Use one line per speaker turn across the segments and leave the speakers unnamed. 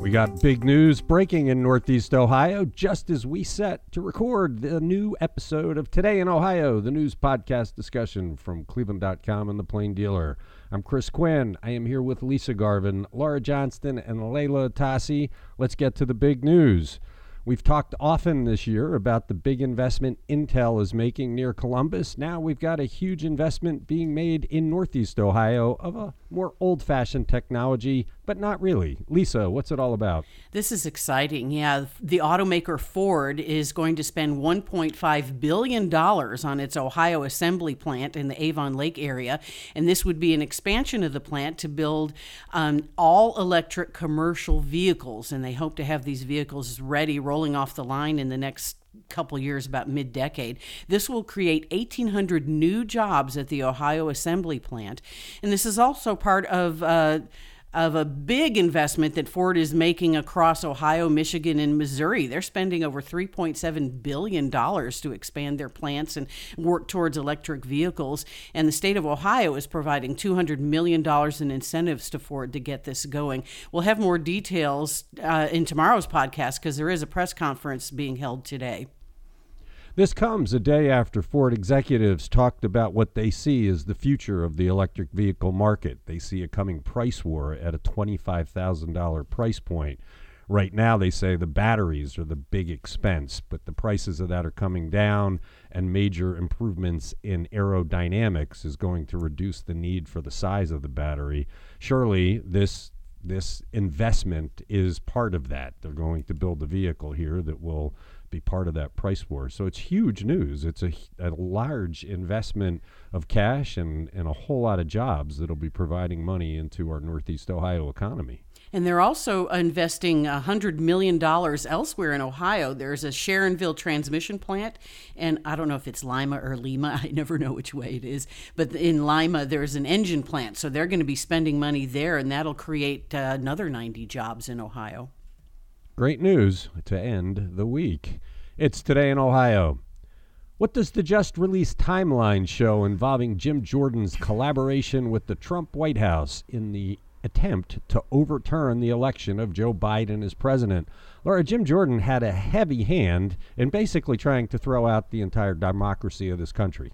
We got big news breaking in Northeast Ohio just as we set to record the new episode of Today in Ohio, the news podcast discussion from Cleveland.com and the Plain Dealer. I'm Chris Quinn. I am here with Lisa Garvin, Laura Johnston, and Leila Atassi. Let's get to the big news. We've talked often this year about the big investment Intel is making near Columbus. Now we've got a huge investment being made in Northeast Ohio of a more old fashioned technology, but not really. Lisa, what's it all about?
This is exciting. Yeah, the automaker Ford is going to spend $1.5 billion on its Ohio assembly plant in the Avon Lake area. And this would be an expansion of the plant to build um, all electric commercial vehicles. And they hope to have these vehicles ready, rolling off the line in the next couple years, about mid decade. This will create 1,800 new jobs at the Ohio Assembly Plant. And this is also part of. Uh, of a big investment that Ford is making across Ohio, Michigan, and Missouri. They're spending over $3.7 billion to expand their plants and work towards electric vehicles. And the state of Ohio is providing $200 million in incentives to Ford to get this going. We'll have more details uh, in tomorrow's podcast because there is a press conference being held today.
This comes a day after Ford executives talked about what they see as the future of the electric vehicle market. They see a coming price war at a $25,000 price point. Right now, they say the batteries are the big expense, but the prices of that are coming down, and major improvements in aerodynamics is going to reduce the need for the size of the battery. Surely, this this investment is part of that. They're going to build a vehicle here that will be part of that price war. So it's huge news. It's a, a large investment of cash and, and a whole lot of jobs that'll be providing money into our Northeast Ohio economy.
And they're also investing $100 million elsewhere in Ohio. There's a Sharonville transmission plant, and I don't know if it's Lima or Lima. I never know which way it is. But in Lima, there's an engine plant. So they're going to be spending money there, and that'll create uh, another 90 jobs in Ohio.
Great news to end the week. It's today in Ohio. What does the just released timeline show involving Jim Jordan's collaboration with the Trump White House in the attempt to overturn the election of Joe Biden as president? Laura, Jim Jordan had a heavy hand in basically trying to throw out the entire democracy of this country.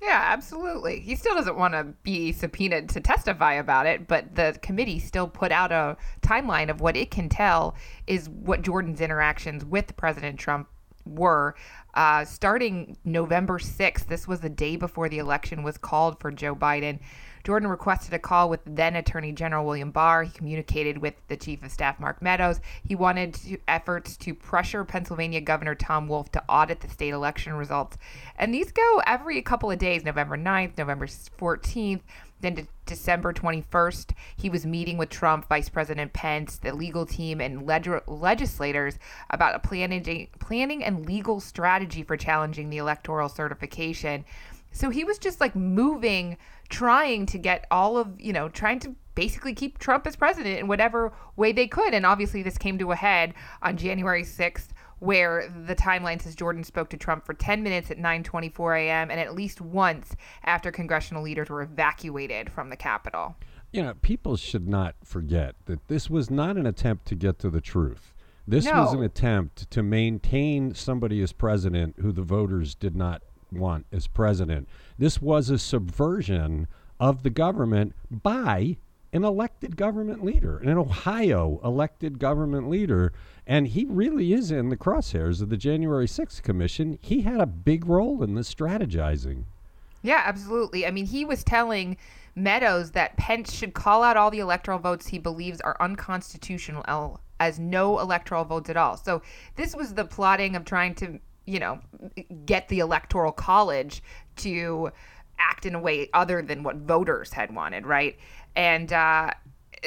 Yeah, absolutely. He still doesn't want to be subpoenaed to testify about it, but the committee still put out a timeline of what it can tell is what Jordan's interactions with President Trump were. Uh, starting November 6th, this was the day before the election was called for Joe Biden. Jordan requested a call with then Attorney General William Barr. He communicated with the Chief of Staff Mark Meadows. He wanted to, efforts to pressure Pennsylvania Governor Tom Wolf to audit the state election results. And these go every couple of days November 9th, November 14th. Then de- December 21st, he was meeting with Trump, Vice President Pence, the legal team, and leg- legislators about a planning, planning and legal strategy for challenging the electoral certification. So he was just like moving trying to get all of, you know, trying to basically keep Trump as president in whatever way they could. And obviously, this came to a head on January 6th where the timeline says Jordan spoke to Trump for 10 minutes at 9:24 a.m. and at least once after congressional leaders were evacuated from the Capitol.
You know, people should not forget that this was not an attempt to get to the truth. This
No.
was an attempt to maintain somebody as president who the voters did not want as president. This was a subversion of the government by an elected government leader, an Ohio elected government leader. And he really is in the crosshairs of the January 6th Commission. He had a big role in this strategizing.
Yeah, absolutely. I mean, he was telling Meadows that Pence should call out all the electoral votes he believes are unconstitutional as no electoral votes at all. So this was the plotting of trying to, you know, get the electoral college to act in a way other than what voters had wanted, right? And uh,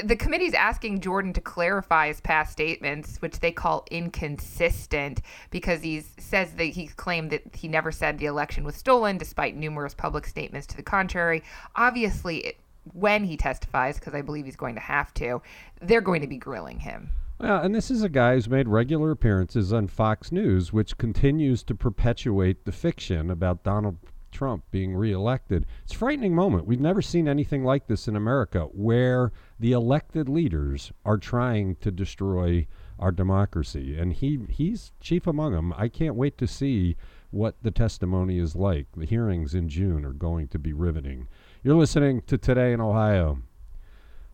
the committee's asking Jordan to clarify his past statements, which they call inconsistent, because he says that he claimed that he never said the election was stolen, despite numerous public statements to the contrary. Obviously, it, when he testifies, because I believe he's going to have to, they're going to be grilling him.
Well, and this is a guy who's made regular appearances on Fox News, which continues to perpetuate the fiction about Donald Trump being reelected. It's a frightening moment. We've never seen anything like this in America where the elected leaders are trying to destroy our democracy. And he, he's chief among them. I can't wait to see what the testimony is like. The hearings in June are going to be riveting. You're listening to Today in Ohio.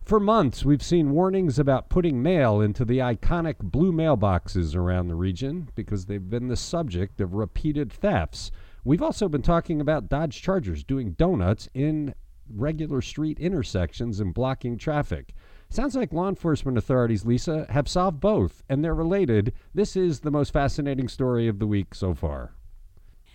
For months, we've seen warnings about putting mail into the iconic blue mailboxes around the region because they've been the subject of repeated thefts. We've also been talking about Dodge Chargers doing donuts in regular street intersections and blocking traffic. Sounds like law enforcement authorities, Lisa, have solved both, and they're related. This is the most fascinating story of the week so far.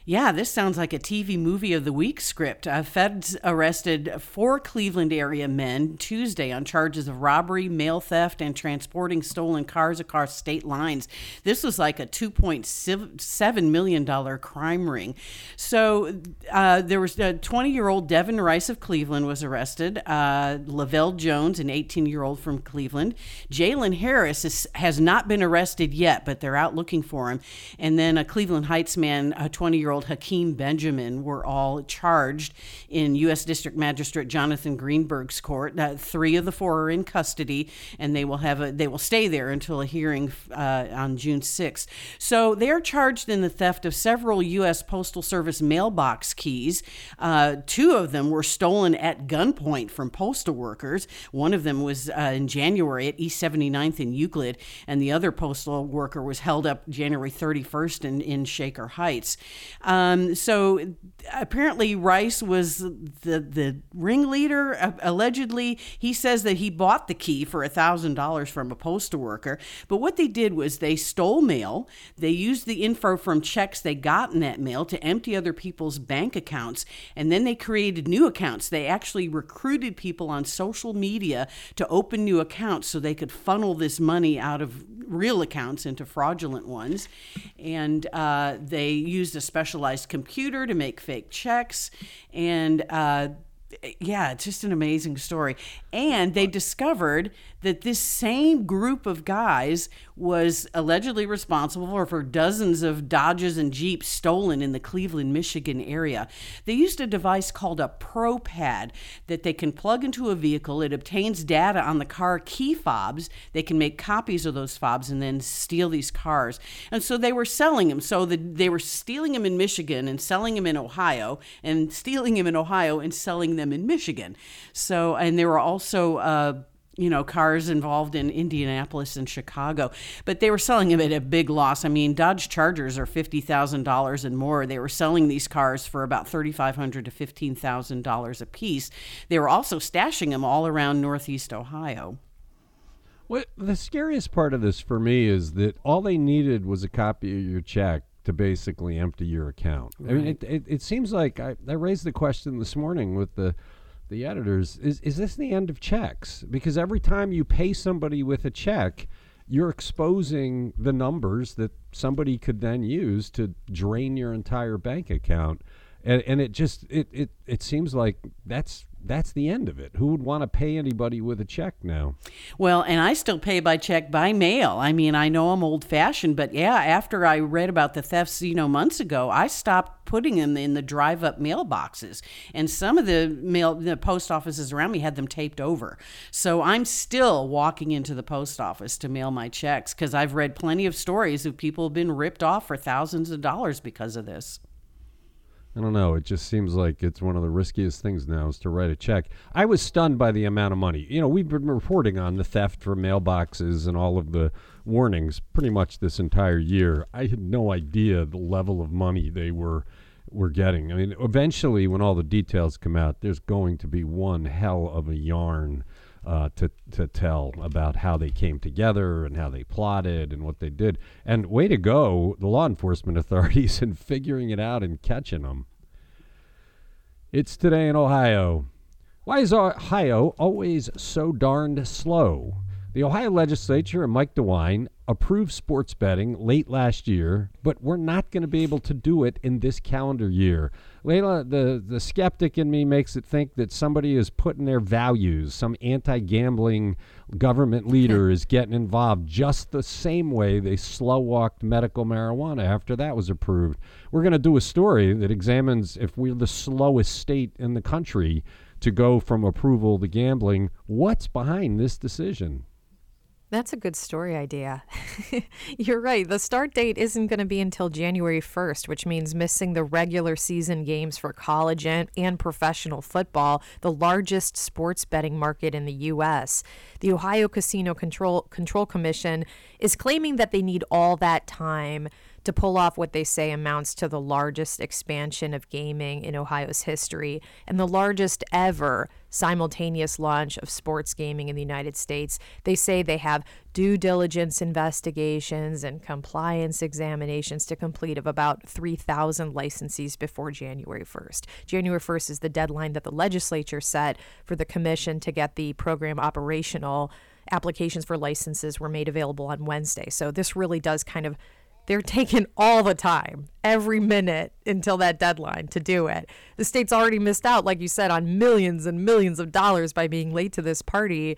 Yeah, this sounds like a TV movie of the week script. Uh, feds arrested four Cleveland area men Tuesday on charges of robbery, mail theft, and transporting stolen cars across state lines. This was like a $2.7 million crime ring. So uh, there was a 20 year old Devin Rice of Cleveland was arrested, uh, Lavelle Jones, an 18 year old from Cleveland. Jalen Harris is, has not been arrested yet, but they're out looking for him. And then a Cleveland Heights man, a 20 year old Hakeem Benjamin were all charged in U.S. District Magistrate Jonathan Greenberg's court. Uh, three of the four are in custody, and they will have a they will stay there until a hearing uh, on June 6th. So they are charged in the theft of several U.S. Postal Service mailbox keys. Uh, two of them were stolen at gunpoint from postal workers. One of them was uh, in January at East 79th in Euclid, and the other postal worker was held up January 31st in, in Shaker Heights. Um, so apparently Rice was the the ringleader. Uh, allegedly, he says that he bought the key for thousand dollars from a postal worker. But what they did was they stole mail. They used the info from checks they got in that mail to empty other people's bank accounts, and then they created new accounts. They actually recruited people on social media to open new accounts so they could funnel this money out of real accounts into fraudulent ones. And uh, they used a specialized computer to make fake checks. And uh, yeah, it's just an amazing story. And they discovered that this same group of guys was allegedly responsible for, dozens of Dodges and Jeeps stolen in the Cleveland, Michigan area. They used a device called a ProPad that they can plug into a vehicle. It obtains data on the car key fobs. They can make copies of those fobs and then steal these cars. And so they were selling them. So the, they were stealing them in Michigan and selling them in Ohio, and stealing them in Ohio and selling them in Michigan. So, and there were also uh, you know, cars involved in Indianapolis and Chicago, but they were selling them at a big loss. I mean, Dodge Chargers are fifty thousand dollars and more. They were selling these cars for about thirty five hundred to fifteen thousand dollars a piece. They were also stashing them all around Northeast Ohio.
What the scariest part of this for me is that all they needed was a copy of your check to basically empty your account. Right. I mean, it, it, it seems like I, I raised the question this morning with the the editors is is this the end of checks? Because every time you pay somebody with a check, you're exposing the numbers that somebody could then use to drain your entire bank account. And, and it just it, it it seems like that's that's the end of it. Who would want to pay anybody with a check now?
Well, and I still pay by check by mail. I mean, I know I'm old fashioned, but yeah, after I read about the thefts, you know, months ago, I stopped putting them in the drive up mailboxes. And some of the mail, the post offices around me had them taped over. So I'm still walking into the post office to mail my checks because I've read plenty of stories of people have been ripped off for thousands of dollars because of this.
I don't know. It just seems like it's one of the riskiest things now is to write a check. I was stunned by the amount of money. You know, we've been reporting on the theft from mailboxes and all of the warnings pretty much this entire year. I had no idea the level of money they were were getting. I mean, eventually, when all the details come out, there's going to be one hell of a yarn uh, to to tell about how they came together and how they plotted and what they did. And way to go, the law enforcement authorities in figuring it out and catching them. It's today in Ohio. Why is Ohio always so darned slow? The Ohio legislature and Mike DeWine approved sports betting late last year, but we're not going to be able to do it in this calendar year. Leila, the, the skeptic in me makes it think that somebody is putting their values, some anti gambling government leader is getting involved just the same way they slow walked medical marijuana after that was approved. We're going to do a story that examines if we're the slowest state in the country to go from approval to gambling. What's behind this decision?
That's a good story idea. You're right. The start date isn't going to be until January 1st, which means missing the regular season games for college and, and professional football, the largest sports betting market in the U.S. The Ohio Casino Control, Control Commission is claiming that they need all that time to pull off what they say amounts to the largest expansion of gaming in Ohio's history and the largest ever simultaneous launch of sports gaming in the United States. They say they have due diligence investigations and compliance examinations to complete of about 3,000 licensees before January 1st. January 1st is the deadline that the legislature set for the commission to get the program operational. Applications for licenses were made available on Wednesday. So this really does kind of they're taking all the time, every minute until that deadline to do it. The state's already missed out, like you said, on millions and millions of dollars by being late to this party.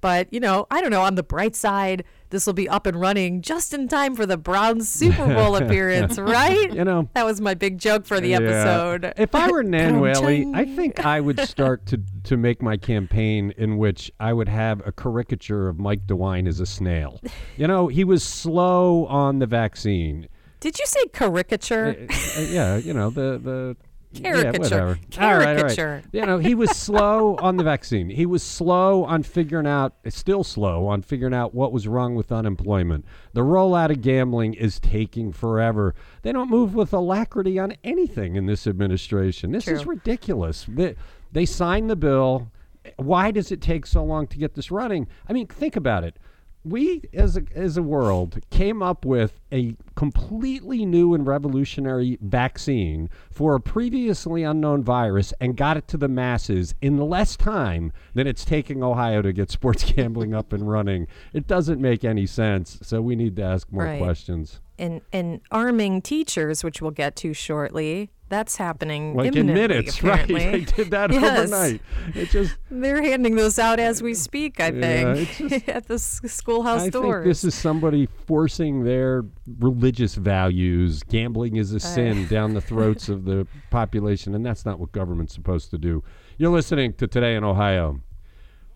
But, you know, I don't know, on the bright side, this will be up and running just in time for the Browns Super Bowl appearance, right?
You know,
that was my big joke for the yeah. episode.
If I were Nan Whaley, I think I would start to, to make my campaign in which I would have a caricature of Mike DeWine as a snail. You know, he was slow on the vaccine.
Did you say caricature?
Uh, uh, yeah, you know, the, the
Caricature.
Yeah, whatever.
Caricature.
All right, all right. You know, he was slow on the vaccine. He was slow on figuring out, still slow on figuring out what was wrong with unemployment. The rollout of gambling is taking forever. They don't move with alacrity on anything in this administration. This
True.
is ridiculous. They, they signed the bill. Why does it take so long to get this running? I mean, think about it we as a, as a world came up with a completely new and revolutionary vaccine for a previously unknown virus and got it to the masses in less time than it's taking Ohio to get sports gambling up and running. It doesn't make any sense. So we need to ask more
right.
questions.
And and arming teachers, which we'll get to shortly, that's happening
like in minutes,
apparently.
right? They did that
yes.
overnight. It just
they're handing those out as we speak. I think
yeah, just,
at the schoolhouse
I
doors.
think this is somebody forcing their religious values. Gambling is a uh. sin down the throats of the population, and that's not what government's supposed to do. You're listening to Today in Ohio.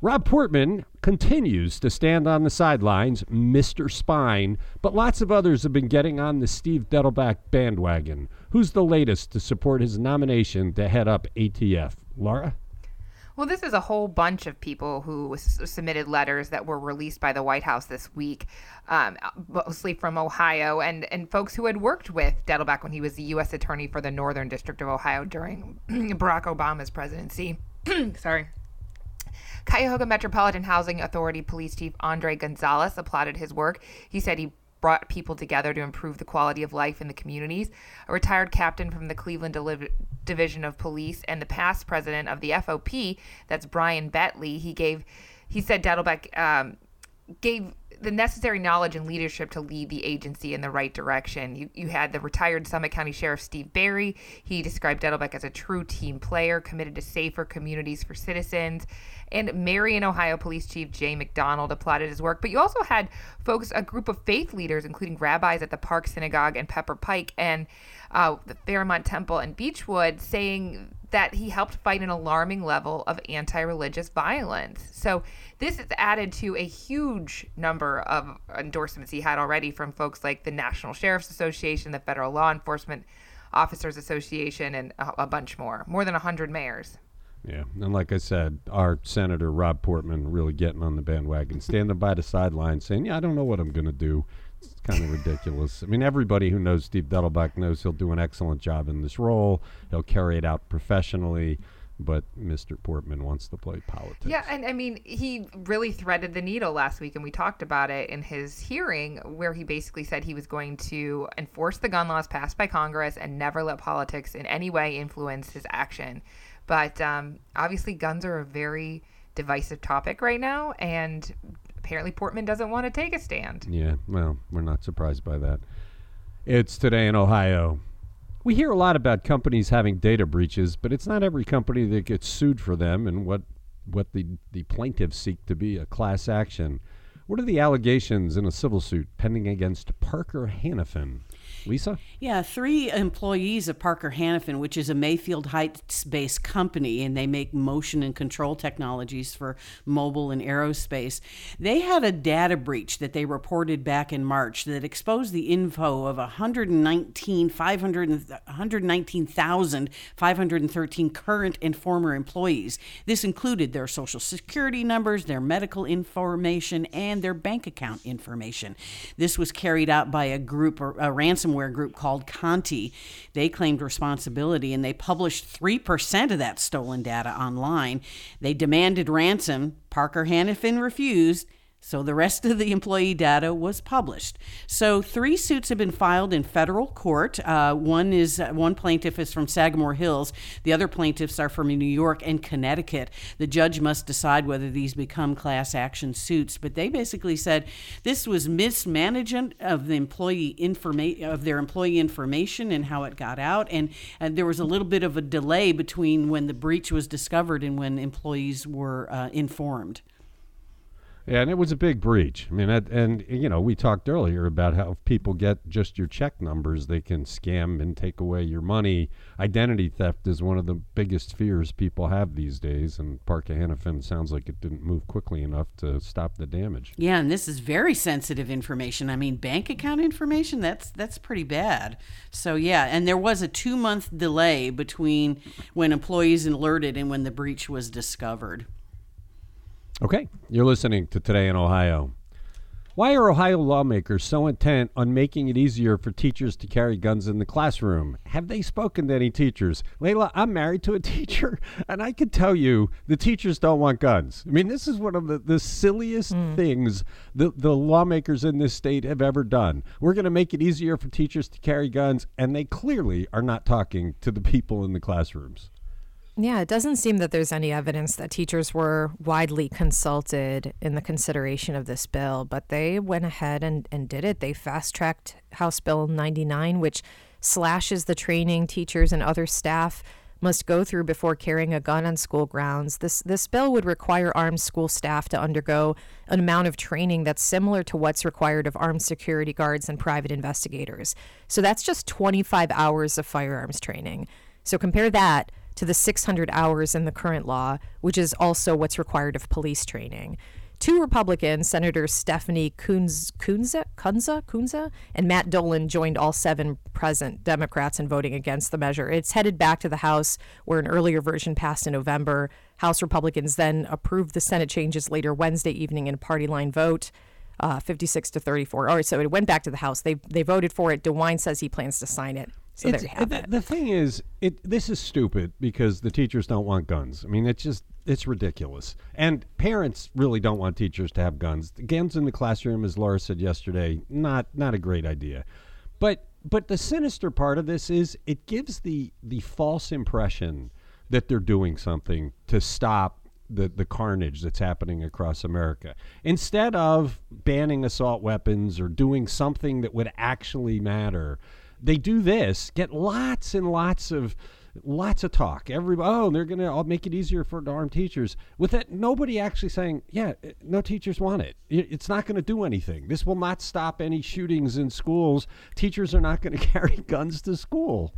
Rob Portman continues to stand on the sidelines, Mr. Spine, but lots of others have been getting on the Steve Dettelbach bandwagon. Who's the latest to support his nomination to head up ATF? Laura?
Well, this is a whole bunch of people who s- submitted letters that were released by the White House this week, um, mostly from Ohio, and, and folks who had worked with Dettelbach when he was the U.S. Attorney for the Northern District of Ohio during Barack Obama's presidency. Sorry. Cuyahoga Metropolitan Housing Authority Police Chief Andre Gonzalez applauded his work. He said he brought people together to improve the quality of life in the communities. A retired captain from the Cleveland Division of Police and the past president of the FOP, that's Brian Betley, he gave, he said Dettelbach um, gave the necessary knowledge and leadership to lead the agency in the right direction. You, you had the retired Summit County Sheriff Steve Barry. He described Dettelbach as a true team player, committed to safer communities for citizens. And Marion, Ohio Police Chief Jay McDonald applauded his work. But you also had folks, a group of faith leaders, including rabbis at the Park Synagogue and Pepper Pike and uh, the Fairmount Temple and Beachwood, saying that he helped fight an alarming level of anti religious violence. So, this is added to a huge number of endorsements he had already from folks like the National Sheriff's Association, the Federal Law Enforcement Officers Association, and a, a bunch more. More than 100 mayors.
Yeah, and like I said, our Senator Rob Portman really getting on the bandwagon, standing by the sideline saying, Yeah, I don't know what I'm going to do. It's kind of ridiculous. I mean, everybody who knows Steve Dettelbach knows he'll do an excellent job in this role. He'll carry it out professionally, but Mr. Portman wants to play politics.
Yeah, and I mean, he really threaded the needle last week, and we talked about it in his hearing, where he basically said he was going to enforce the gun laws passed by Congress and never let politics in any way influence his action. But um, obviously, guns are a very divisive topic right now, and apparently Portman doesn't want to take a stand.
Yeah, well, we're not surprised by that. It's today in Ohio. We hear a lot about companies having data breaches, but it's not every company that gets sued for them and what what the, the plaintiffs seek to be a class action. What are the allegations in a civil suit pending against Parker Hannifin? Lisa?
Yeah, three employees of Parker Hannifin, which is a Mayfield Heights based company, and they make motion and control technologies for mobile and aerospace. They had a data breach that they reported back in March that exposed the info of 119, 119,513 current and former employees. This included their social security numbers, their medical information, and their bank account information. This was carried out by a group, a ransomware group called Conti. They claimed responsibility and they published 3% of that stolen data online. They demanded ransom. Parker Hannifin refused. So the rest of the employee data was published. So three suits have been filed in federal court. Uh, one is uh, one plaintiff is from Sagamore Hills. The other plaintiffs are from New York and Connecticut. The judge must decide whether these become class action suits. But they basically said this was mismanagement of the employee informa- of their employee information and how it got out, and, and there was a little bit of a delay between when the breach was discovered and when employees were uh, informed.
And it was a big breach. I mean, and, you know, we talked earlier about how if people get just your check numbers, they can scam and take away your money. Identity theft is one of the biggest fears people have these days, and Parker Hannifin sounds like it didn't move quickly enough to stop the damage.
Yeah, and this is very sensitive information. I mean, bank account information, that's that's pretty bad. So yeah, and there was a 2-month delay between when employees alerted and when the breach was discovered.
Okay, you're listening to Today in Ohio. Why are Ohio lawmakers so intent on making it easier for teachers to carry guns in the classroom? Have they spoken to any teachers? Leila, I'm married to a teacher, and I can tell you the teachers don't want guns. I mean, this is one of the, the silliest mm. things the, the lawmakers in this state have ever done. We're going to make it easier for teachers to carry guns, and they clearly are not talking to the people in the classrooms.
Yeah, it doesn't seem that there's any evidence that teachers were widely consulted in the consideration of this bill, but they went ahead and, and did it. They fast tracked House Bill 99, which slashes the training teachers and other staff must go through before carrying a gun on school grounds. This this bill would require armed school staff to undergo an amount of training that's similar to what's required of armed security guards and private investigators. So that's just 25 hours of firearms training. So compare that to the 600 hours in the current law, which is also what's required of police training. Two Republicans, Senators Stephanie Kunz, Kunze, Kunze, Kunze, and Matt Dolan, joined all seven present Democrats in voting against the measure. It's headed back to the House, where an earlier version passed in November. House Republicans then approved the Senate changes later Wednesday evening in a party line vote. Uh, 56 to 34. All right, so it went back to the House. They they voted for it. DeWine says he plans to sign it. So
there you have the, it. The thing is, it this is stupid because the teachers don't want guns. I mean, it's just it's ridiculous, and parents really don't want teachers to have guns. Guns in the classroom, as Laura said yesterday, not not a great idea. But but the sinister part of this is it gives the the false impression that they're doing something to stop the, the carnage that's happening across America. Instead of banning assault weapons or doing something that would actually matter, they do this, get lots and lots of lots of talk. Every oh, they're going to make it easier for armed teachers. With that, nobody actually saying, yeah, eh, no teachers want it. It's not going to do anything. This will not stop any shootings in schools. Teachers are not going to carry guns to school.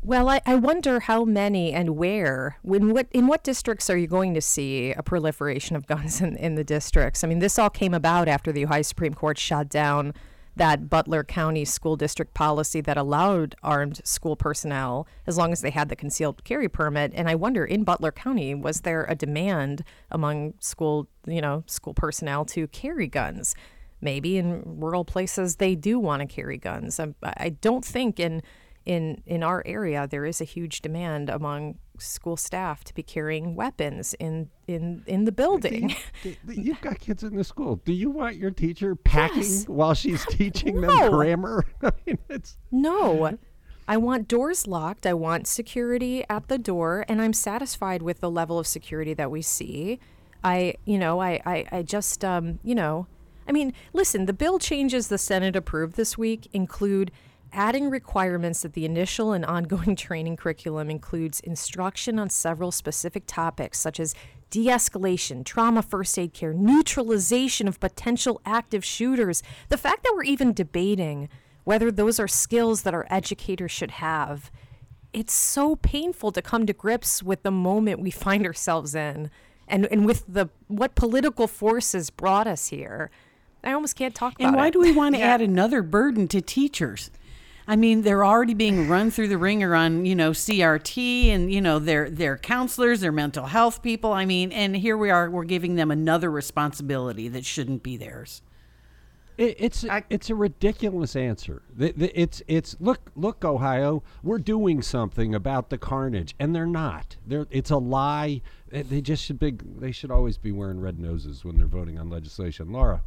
Well, I, I wonder how many and where. In what in what districts are you going to see a proliferation of guns in, in the districts? I mean, this all came about after the Ohio Supreme Court shot down that Butler County school district policy that allowed armed school personnel as long as they had the concealed carry permit. And I wonder, in Butler County, was there a demand among school, you know, school personnel to carry guns? Maybe in rural places they do want to carry guns. Um, I, I don't think in in in our area there is a huge demand among school staff to be carrying weapons in in in the building.
You, you've got kids in the school. Do you want your teacher packing yes. while she's teaching no. them grammar? I mean, it's
no. I want doors locked. I want security at the door, and I'm satisfied with the level of security that we see. I, you know, I, I, I just, um, you know, I mean, listen, the bill changes the Senate approved this week include adding requirements that the initial and ongoing training curriculum includes instruction on several specific topics such as de escalation, trauma first aid care, neutralization of potential active shooters. The fact that we're even debating whether those are skills that our educators should have, it's so painful to come to grips with the moment we find ourselves in and, and with the what political forces brought us here. I almost can't talk about it.
And why do we want to add another burden to teachers? I mean, they're already being run through the ringer on, you know, CRT and, you know, their their counselors, their mental health people. I mean, and here we are, we're giving them another responsibility that shouldn't be theirs.
It, it's it's a ridiculous answer. The- the- It's it's look look Ohio, we're doing something about the carnage, and they're not. They're it's a lie. They- They just should be. They should always be wearing red noses when they're voting on legislation. Laura,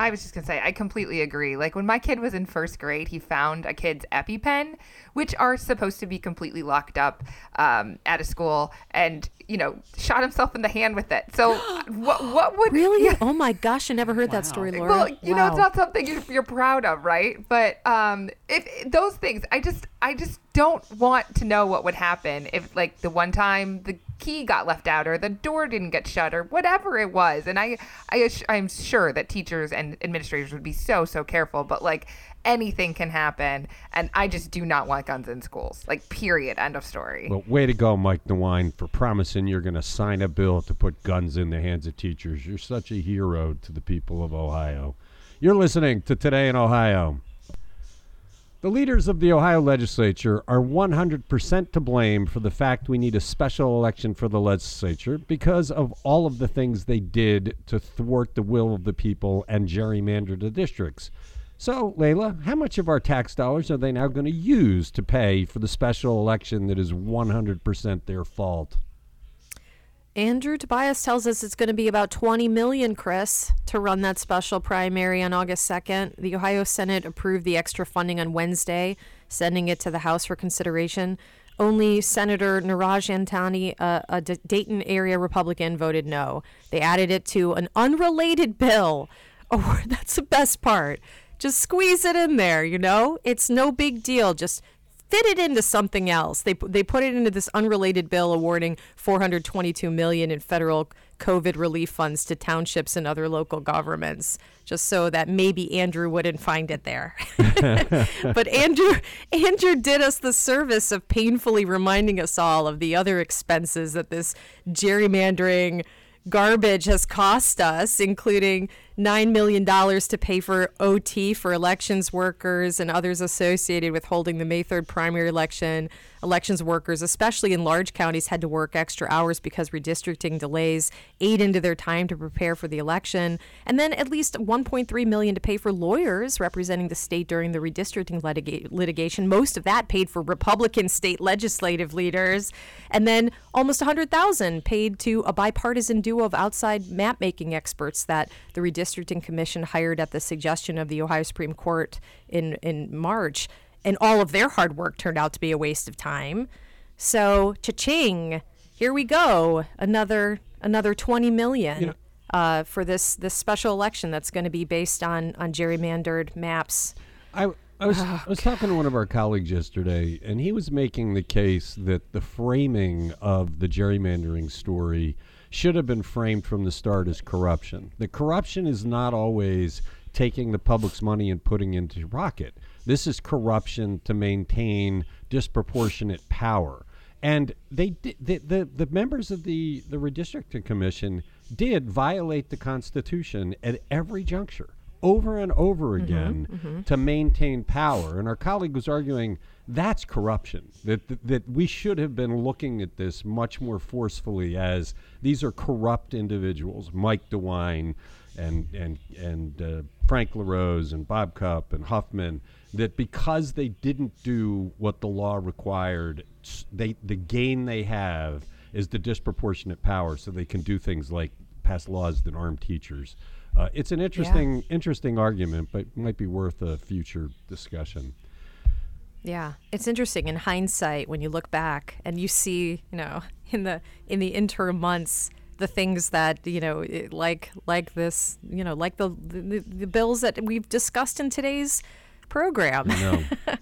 I was just gonna say, I completely agree. Like when my kid was in first grade, he found a kid's EpiPen, which are supposed to be completely locked up um, at a school, and you know, shot himself in the hand with it. So what? What would
Really?
Yeah.
Oh my gosh, I never heard that story, Laura.
Well, you know, it's not something you're, you're proud of, right? But um, if those things, I just, I just don't want to know what would happen if, like, the one time the key got left out or the door didn't get shut or whatever it was. And I, I, I'm sure that teachers and administrators would be so, so careful. But like, anything can happen, and I just do not want guns in schools. Like, period. End of story.
well, way to go, Mike DeWine, for promising you're going to sign a bill to put guns in the hands of teachers. You're such a hero to the people of Ohio. You're listening to Today in Ohio. The leaders of the Ohio legislature are 100% to blame for the fact we need a special election for the legislature because of all of the things they did to thwart the will of the people and gerrymander the districts. So, Leila, how much of our tax dollars are they now going to use to pay for the special election that is 100% their fault?
Andrew Tobias tells us it's going to be about 20 million, Chris, to run that special primary on August 2nd. The Ohio Senate approved the extra funding on Wednesday, sending it to the House for consideration. Only Senator Niraj Antani, uh, Dayton area Republican, voted no. They added it to an unrelated bill. Oh, that's the best part. Just squeeze it in there, you know? It's no big deal. Just fit it into something else. They they put it into this unrelated bill awarding 422 million in federal COVID relief funds to townships and other local governments, just so that maybe Andrew wouldn't find it there. but Andrew Andrew did us the service of painfully reminding us all of the other expenses that this gerrymandering garbage has cost us, including $9 million to pay for OT for elections workers and others associated with holding the May 3rd primary election. Elections workers, especially in large counties, had to work extra hours because redistricting delays ate into their time to prepare for the election. And then at least 1.3 million to pay for lawyers representing the state during the redistricting litiga- litigation. Most of that paid for Republican state legislative leaders. And then almost 100,000 paid to a bipartisan duo of outside map making experts that the redistricting commission hired at the suggestion of the Ohio Supreme Court in in March. And all of their hard work turned out to be a waste of time. So, cha-ching, here we go. Another another 20 million. uh, for this this special election that's going to be based on on gerrymandered maps.
I, I was
Oh,
I was talking to one of our colleagues yesterday, and he was making the case that the framing of the gerrymandering story should have been framed from the start as corruption. The corruption is not always taking the public's money and putting into your pocket. This is corruption to maintain disproportionate power. And they did, the, the the members of the the redistricting commission did violate the Constitution at every juncture over and over mm-hmm, again mm-hmm. to maintain power. And our colleague was arguing that's corruption. That, that that we should have been looking at this much more forcefully as these are corrupt individuals, Mike DeWine and and and uh, Frank LaRose and Bob Cupp and Huffman. That because they didn't do what the law required, they the gain they have is the disproportionate power, so they can do things like pass laws that arm teachers. Uh, it's an interesting, interesting argument, but might be worth a future discussion.
Yeah, it's interesting in hindsight when you look back and you see, you know, in the in the interim months the things that you know, like like this, you know, like the the, the bills that we've discussed in today's program.
No.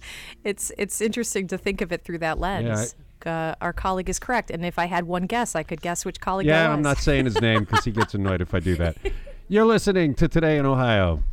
it's it's interesting to think of it through that lens. uh, our colleague is correct, and if I had one guess, I could guess which colleague.
Yeah, I'm not saying his name because he gets annoyed if I do that. You're listening to Today in Ohio.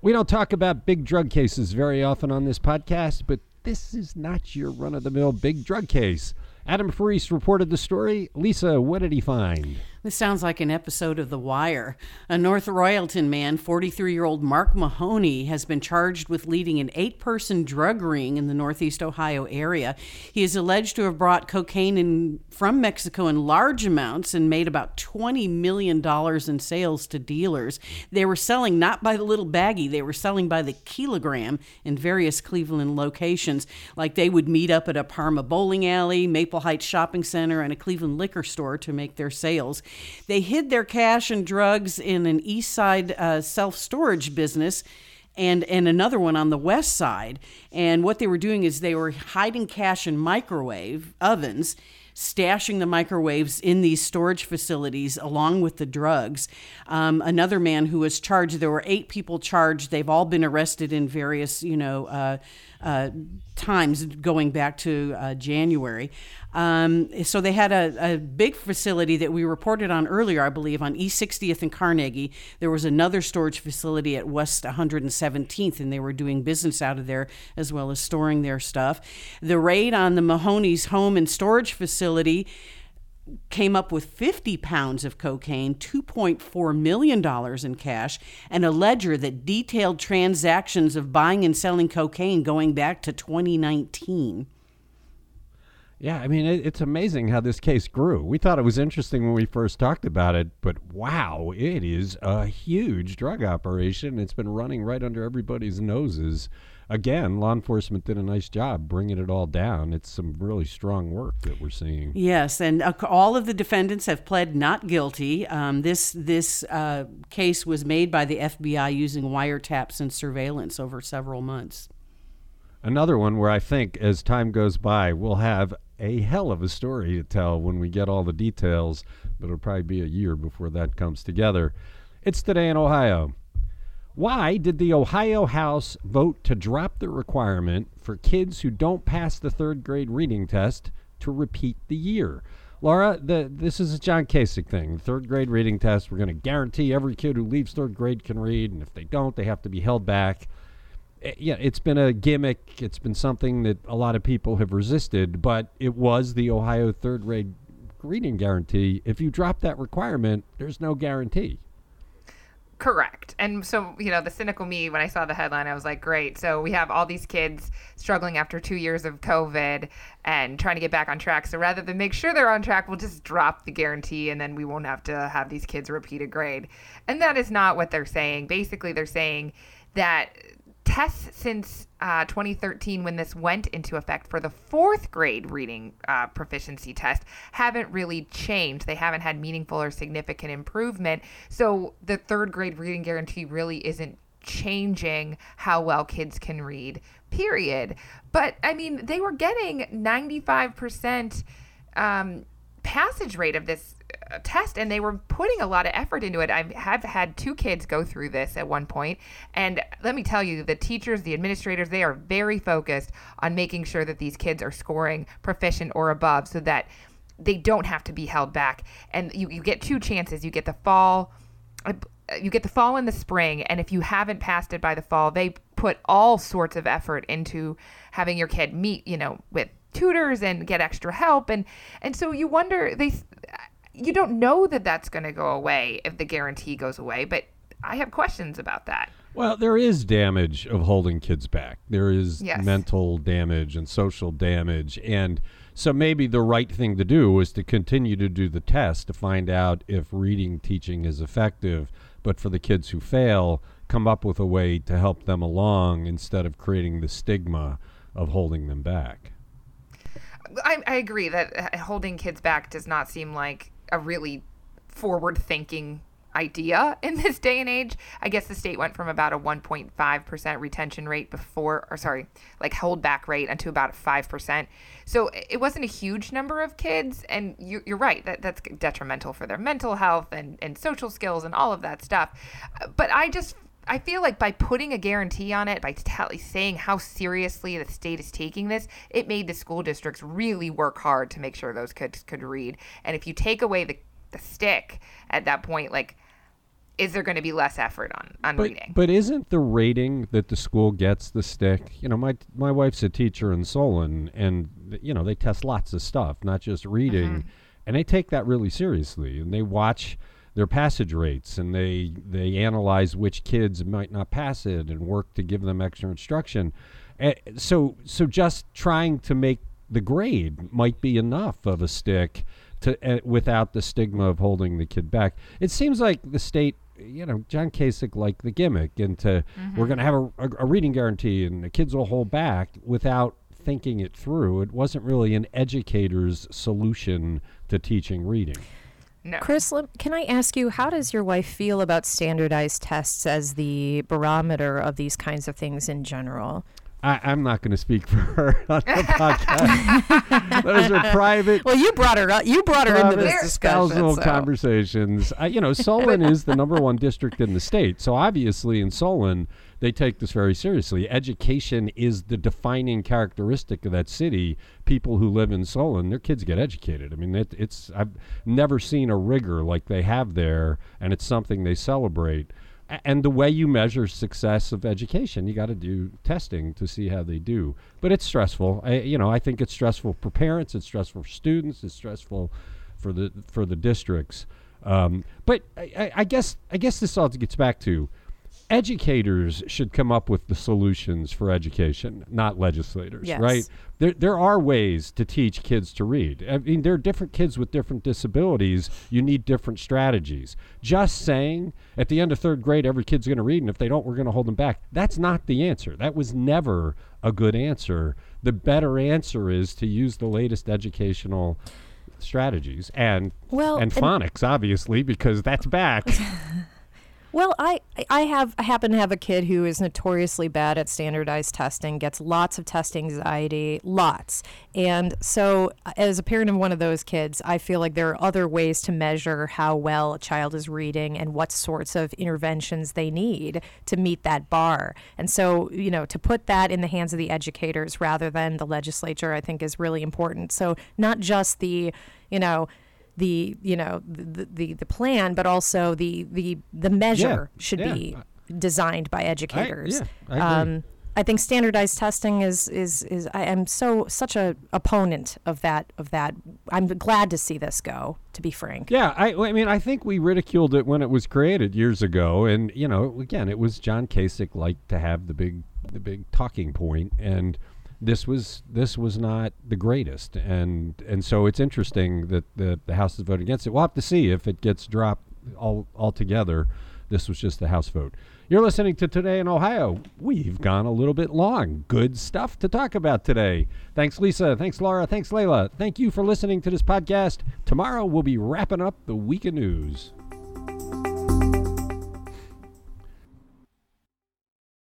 We don't talk about big drug cases very often on this podcast, but this is not your run of the mill big drug case. Adam Ferrise reported the story. Lisa, what did he find?
This sounds like an episode of The Wire. A North Royalton man, 43 year old Mark Mahoney, has been charged with leading an eight person drug ring in the Northeast Ohio area. He is alleged to have brought cocaine in, from Mexico in large amounts and made about $20 million in sales to dealers. They were selling not by the little baggie, they were selling by the kilogram in various Cleveland locations. Like they would meet up at a Parma bowling alley, Maple Heights shopping center, and a Cleveland liquor store to make their sales. They hid their cash and drugs in an east side uh, self storage business and, and another one on the west side. And what they were doing is they were hiding cash in microwave ovens stashing the microwaves in these storage facilities along with the drugs. Um, another man who was charged, there were eight people charged. They've all been arrested in various, you know, uh, uh, times going back to uh, January. Um, so they had a, a big facility that we reported on earlier, I believe, on East 60th and Carnegie. There was another storage facility at West 117th, and they were doing business out of there as well as storing their stuff. The raid on the Mahoney's home and storage facility came up with 50 pounds of cocaine, $2.4 million in cash, and a ledger that detailed transactions of buying and selling cocaine going back to 2019.
Yeah, I mean, it, it's amazing how this case grew. We thought it was interesting when we first talked about it, but wow, it is a huge drug operation. It's been running right under everybody's noses. Again, law enforcement did a nice job bringing it all down. It's some really strong work that we're seeing.
Yes, and uh, all of the defendants have pled not guilty. Um, this this uh, case was made by the FBI using wiretaps and surveillance over several months.
Another one where I think as time goes by, we'll have a hell of a story to tell when we get all the details, but it'll probably be a year before that comes together. It's today in Ohio. Why did the Ohio House vote to drop the requirement for kids who don't pass the third grade reading test to repeat the year? Laura, the, this is a John Kasich thing. Third grade reading test, we're going to guarantee every kid who leaves third grade can read, and if they don't, they have to be held back. Eh, Yeah, it's been a gimmick. It's been something that a lot of people have resisted, but it was the Ohio third grade reading guarantee. If you drop that requirement, there's no guarantee.
Correct. And so, you know, the cynical me, when I saw the headline, I was like, great. So we have all these kids struggling after two years of COVID and trying to get back on track. So rather than make sure they're on track, we'll just drop the guarantee and then we won't have to have these kids repeat a grade. And that is not what they're saying. Basically, they're saying that tests since uh, 2013, when this went into effect for the fourth grade reading uh, proficiency test, haven't really changed. They haven't had meaningful or significant improvement. So the third grade reading guarantee really isn't changing how well kids can read, period. But I mean, they were getting 95% um, passage rate of this test and they were putting a lot of effort into it. I have had two kids go through this at one point and let me tell you the teachers, the administrators, they are very focused on making sure that these kids are scoring proficient or above so that they don't have to be held back. And you, you get two chances. You get the fall uh, you get the fall and the spring and if you haven't passed it by the fall they put all sorts of effort into having your kid meet you know with tutors and get extra help and and so you wonder they you don't know that that's going to go away if the guarantee goes away but i have questions about that
Well, there is damage of holding kids back. There is
Yes.
mental damage and social damage. And so maybe the right thing to do is to continue to do the test to find out if reading teaching is effective. But for the kids who fail, come up with a way to help them along instead of creating the stigma of holding them back.
I, I agree that uh, holding kids back does not seem like a really forward thinking idea in this day and age. I guess the state went from about a 1.5% retention rate before, or sorry, like holdback rate, into about 5%. So it wasn't a huge number of kids. And you're, you're right, that, that's detrimental for their mental health and, and social skills and all of that stuff. But I just I feel like by putting a guarantee on it, by t- saying how seriously the state is taking this, it made the school districts really work hard to make sure those kids could read. And if you take away the, the stick at that point, like is there going to be less effort on on
but,
reading?
But isn't the rating that the school gets the stick? You know, my my wife's a teacher in Solon, and you know they test lots of stuff, not just reading,
Mm-hmm.
and they take that really seriously, and they watch their passage rates, and they they analyze which kids might not pass it, and work to give them extra instruction. Eh, so so just trying to make the grade might be enough of a stick to uh, without the stigma of holding the kid back. It seems like the state, you know, John Kasich liked the gimmick into we're going to have a, a, a reading guarantee and the kids will hold back without thinking it through. It wasn't really an educator's solution to teaching reading.
No.
Chris, can I ask you, how does your wife feel about standardized tests as the barometer of these kinds of things in general?
I, I'm not going to speak for her on the podcast. Those are private
Well, you brought her up. You brought her into this discussion.
spousal
so-
conversations. I, you know, Solon is the number one district in the state. So obviously, in Solon, they take this very seriously. Education is the defining characteristic of that city. People who live in Solon, their kids get educated. I mean, it, it's I've never seen a rigor like they have there, and it's something they celebrate. And the way you measure success of education, you got to do testing to see how they do. But it's stressful. I, you know, I think it's stressful for parents. It's stressful for students. It's stressful for the for the districts. Um, but I, I, I guess I guess this all gets back to educators should come up with the solutions for education, not legislators,
Yes.
right? There, there are ways to teach kids to read. I mean, there are different kids with different disabilities. You need different strategies. Just saying at the end of third grade, every kid's going to read, and if they don't, we're going to hold them back. That's not the answer. That was never a good answer. The better answer is to use the latest educational strategies and
Well,
and
and-
phonics, obviously, because that's back.
Well, I I have I happen to have a kid who is notoriously bad at standardized testing, gets lots of test anxiety, lots. And so as a parent of one of those kids, I feel like there are other ways to measure how well a child is reading and what sorts of interventions they need to meet that bar. And so, you know, to put that in the hands of the educators rather than the legislature, I think is really important. So, not just the, you know, the you know the the, the plan, but also the the the measure should
yeah.
be designed by educators.
yeah, I.
Um, I think standardized testing is is is I am so such a opponent of that of that. I'm glad to see this go. To be frank,
Yeah, I, I mean, I think we ridiculed it when it was created years ago, and you know, again, it was John Kasich liked to have the big, the big talking point, and this was this was not the greatest, and and so it's interesting that the the House is voting against it. We'll have to see if it gets dropped all altogether. This was just the House vote. You're listening to Today in Ohio. We've gone a little bit long. Good stuff to talk about today. Thanks, Lisa. Thanks, Laura. Thanks, Leila. Thank you for listening to this podcast. Tomorrow we'll be wrapping up the week of news.